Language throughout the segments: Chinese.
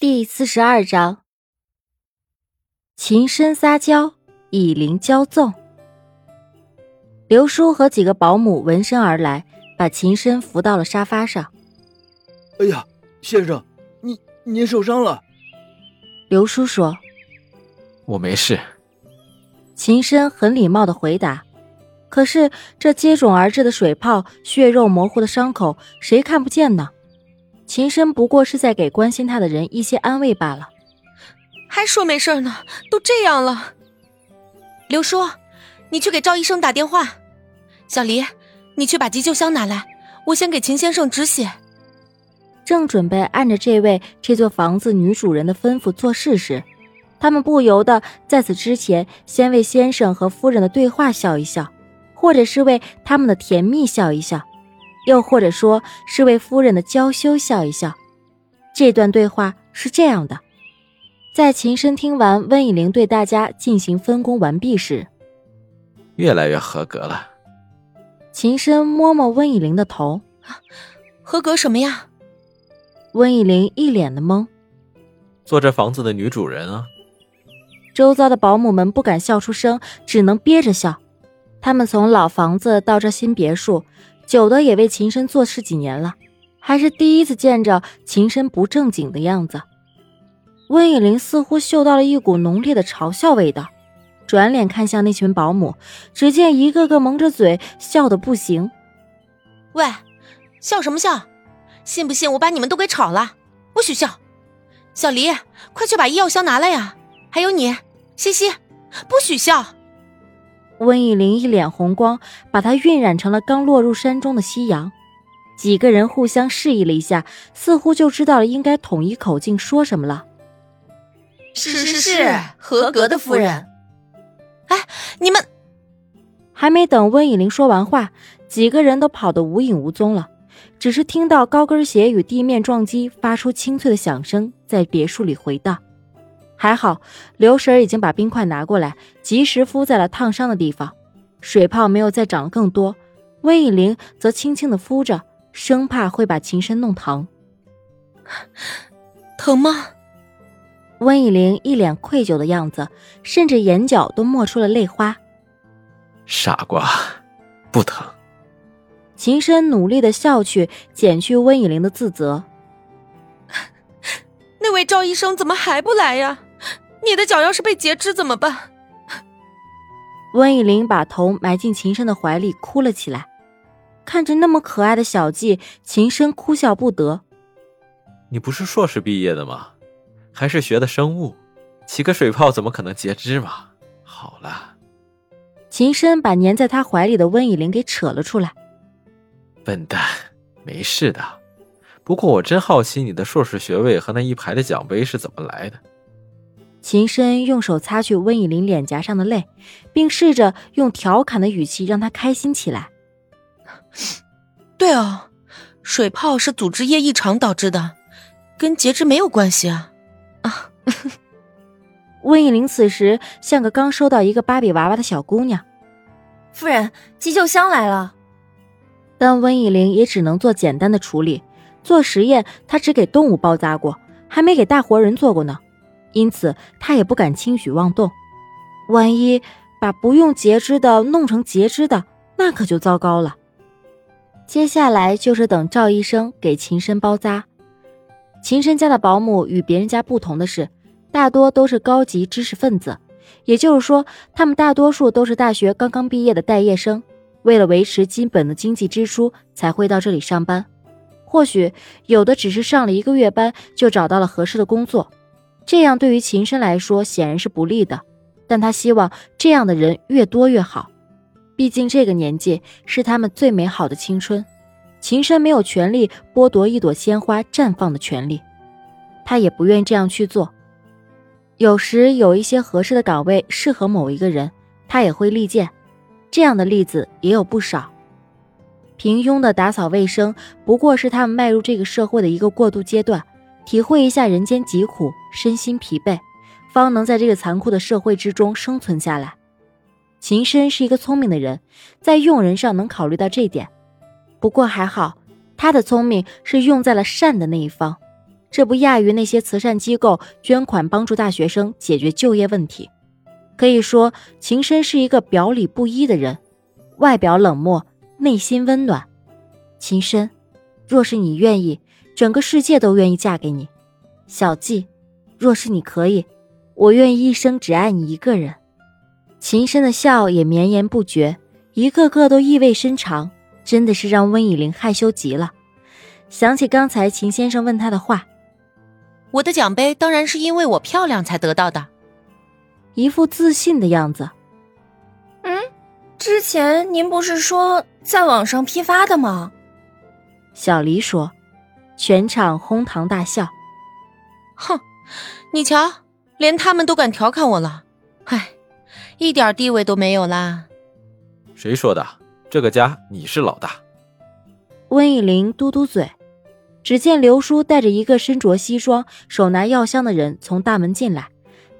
第四十二章，秦深撒娇，以灵骄纵。刘叔和几个保姆闻声而来，把秦深扶到了沙发上。哎呀，先生，您您受伤了？刘叔说：“我没事。”秦深很礼貌的回答。可是这接踵而至的水泡、血肉模糊的伤口，谁看不见呢？秦深不过是在给关心他的人一些安慰罢了。还说没事呢，都这样了。刘叔，你去给赵医生打电话。小黎，你去把急救箱拿来，我先给秦先生止血。正准备按着这位这座房子女主人的吩咐做事时，他们不由得在此之前先为先生和夫人的对话笑一笑。或者是为他们的甜蜜笑一笑，又或者说是为夫人的娇羞笑一笑。这段对话是这样的：在秦深听完温以玲对大家进行分工完毕时，越来越合格了。秦深摸摸温以玲的头，合格什么呀？温以玲一脸的懵。做这房子的女主人啊。周遭的保姆们不敢笑出声，只能憋着笑。他们从老房子到这新别墅，久的也为秦深做事几年了，还是第一次见着秦深不正经的样子。温以玲似乎嗅到了一股浓烈的嘲笑味道，转脸看向那群保姆，只见一个个蒙着嘴笑得不行。喂，笑什么笑？信不信我把你们都给炒了？不许笑！小黎，快去把医药箱拿来呀！还有你，西西，不许笑！温以玲一脸红光，把她晕染成了刚落入山中的夕阳。几个人互相示意了一下，似乎就知道了应该统一口径说什么了。是是是，合格的夫人。哎，你们还没等温以玲说完话，几个人都跑得无影无踪了。只是听到高跟鞋与地面撞击发出清脆的响声，在别墅里回荡。还好，刘婶已经把冰块拿过来，及时敷在了烫伤的地方，水泡没有再长更多。温以玲则轻轻的敷着，生怕会把琴深弄疼。疼吗？温以玲一脸愧疚的样子，甚至眼角都冒出了泪花。傻瓜，不疼。秦深努力的笑去，减去温以玲的自责。那位赵医生怎么还不来呀？你的脚要是被截肢怎么办？温以玲把头埋进秦深的怀里，哭了起来。看着那么可爱的小季，秦深哭笑不得。你不是硕士毕业的吗？还是学的生物？起个水泡怎么可能截肢嘛？好了。秦深把粘在他怀里的温以玲给扯了出来。笨蛋，没事的。不过我真好奇，你的硕士学位和那一排的奖杯是怎么来的？秦深用手擦去温以玲脸颊上的泪，并试着用调侃的语气让她开心起来。对哦，水泡是组织液异常导致的，跟截肢没有关系啊！啊，温以玲此时像个刚收到一个芭比娃娃的小姑娘。夫人，急救箱来了。但温以玲也只能做简单的处理，做实验她只给动物包扎过，还没给大活人做过呢。因此，他也不敢轻举妄动。万一把不用截肢的弄成截肢的，那可就糟糕了。接下来就是等赵医生给秦深包扎。秦深家的保姆与别人家不同的是，大多都是高级知识分子，也就是说，他们大多数都是大学刚刚毕业的待业生，为了维持基本的经济支出，才会到这里上班。或许有的只是上了一个月班，就找到了合适的工作。这样对于秦深来说显然是不利的，但他希望这样的人越多越好，毕竟这个年纪是他们最美好的青春。秦深没有权利剥夺一朵鲜花绽放的权利，他也不愿这样去做。有时有一些合适的岗位适合某一个人，他也会力荐。这样的例子也有不少。平庸的打扫卫生不过是他们迈入这个社会的一个过渡阶段。体会一下人间疾苦，身心疲惫，方能在这个残酷的社会之中生存下来。秦深是一个聪明的人，在用人上能考虑到这点。不过还好，他的聪明是用在了善的那一方，这不亚于那些慈善机构捐款帮助大学生解决就业问题。可以说，秦深是一个表里不一的人，外表冷漠，内心温暖。秦深，若是你愿意，整个世界都愿意嫁给你。小季，若是你可以，我愿意一生只爱你一个人。秦深的笑也绵延不绝，一个个都意味深长，真的是让温以玲害羞极了。想起刚才秦先生问他的话。我的奖杯当然是因为我漂亮才得到的，一副自信的样子。嗯，之前您不是说在网上批发的吗？小黎说，全场哄堂大笑。哼，你瞧，连他们都敢调侃我了，唉，一点地位都没有啦。谁说的？这个家你是老大。温以玲嘟嘟嘴。只见刘叔带着一个身着西装、手拿药箱的人从大门进来，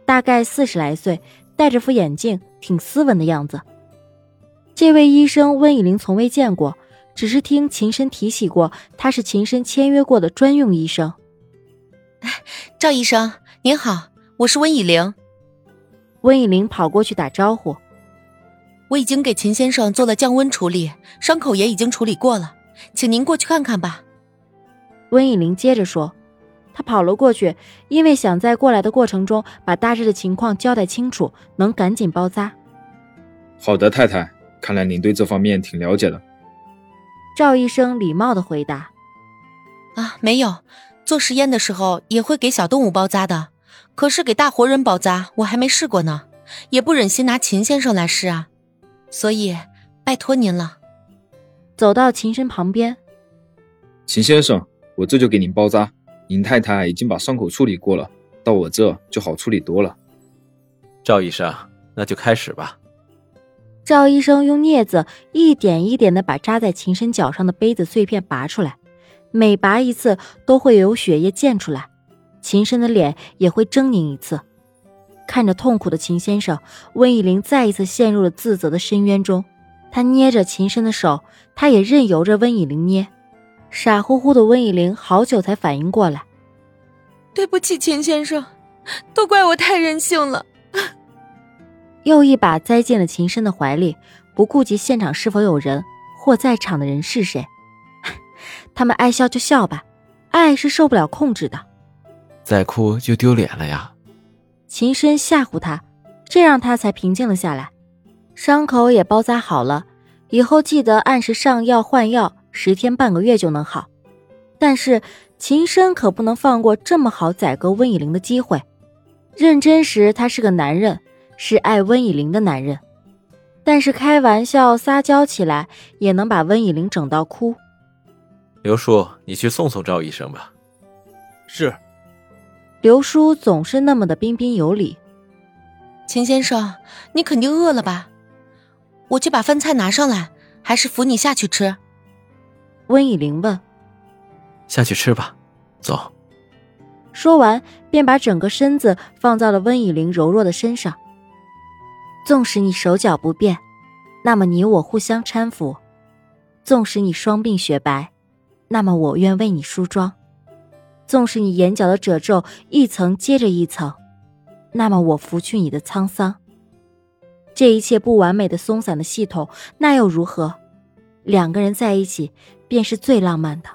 大概四十来岁，戴着副眼镜，挺斯文的样子。这位医生温以玲从未见过，只是听秦深提起过，他是秦深签约过的专用医生。赵医生您好，我是温以玲。温以玲跑过去打招呼：“我已经给秦先生做了降温处理，伤口也已经处理过了，请您过去看看吧。”温以玲接着说：“他跑了过去，因为想在过来的过程中把大致的情况交代清楚，能赶紧包扎。”好的，太太，看来您对这方面挺了解的。赵医生礼貌的回答：“啊，没有，做实验的时候也会给小动物包扎的，可是给大活人包扎我还没试过呢，也不忍心拿秦先生来试啊，所以拜托您了。”走到秦深旁边，秦先生。我这就给您包扎，您太太已经把伤口处理过了，到我这就好处理多了。赵医生，那就开始吧。赵医生用镊子一点一点的把扎在秦深脚上的杯子碎片拔出来，每拔一次都会有血液溅出来，秦深的脸也会狰狞一次。看着痛苦的秦先生，温以玲再一次陷入了自责的深渊中。他捏着秦深的手，他也任由着温以玲捏。傻乎乎的温以玲好久才反应过来，对不起，秦先生，都怪我太任性了。又一把栽进了秦深的怀里，不顾及现场是否有人或在场的人是谁，他们爱笑就笑吧，爱是受不了控制的，再哭就丢脸了呀。秦深吓唬他，这让他才平静了下来，伤口也包扎好了，以后记得按时上药换药。十天半个月就能好，但是秦深可不能放过这么好宰割温以玲的机会。认真时他是个男人，是爱温以玲的男人，但是开玩笑撒娇起来也能把温以玲整到哭。刘叔，你去送送赵医生吧。是。刘叔总是那么的彬彬有礼。秦先生，你肯定饿了吧？我去把饭菜拿上来，还是扶你下去吃？温以玲问：“下去吃吧，走。”说完，便把整个身子放在了温以玲柔弱的身上。纵使你手脚不便，那么你我互相搀扶；纵使你双鬓雪白，那么我愿为你梳妆；纵使你眼角的褶皱一层接着一层，那么我拂去你的沧桑。这一切不完美的松散的系统，那又如何？两个人在一起。便是最浪漫的。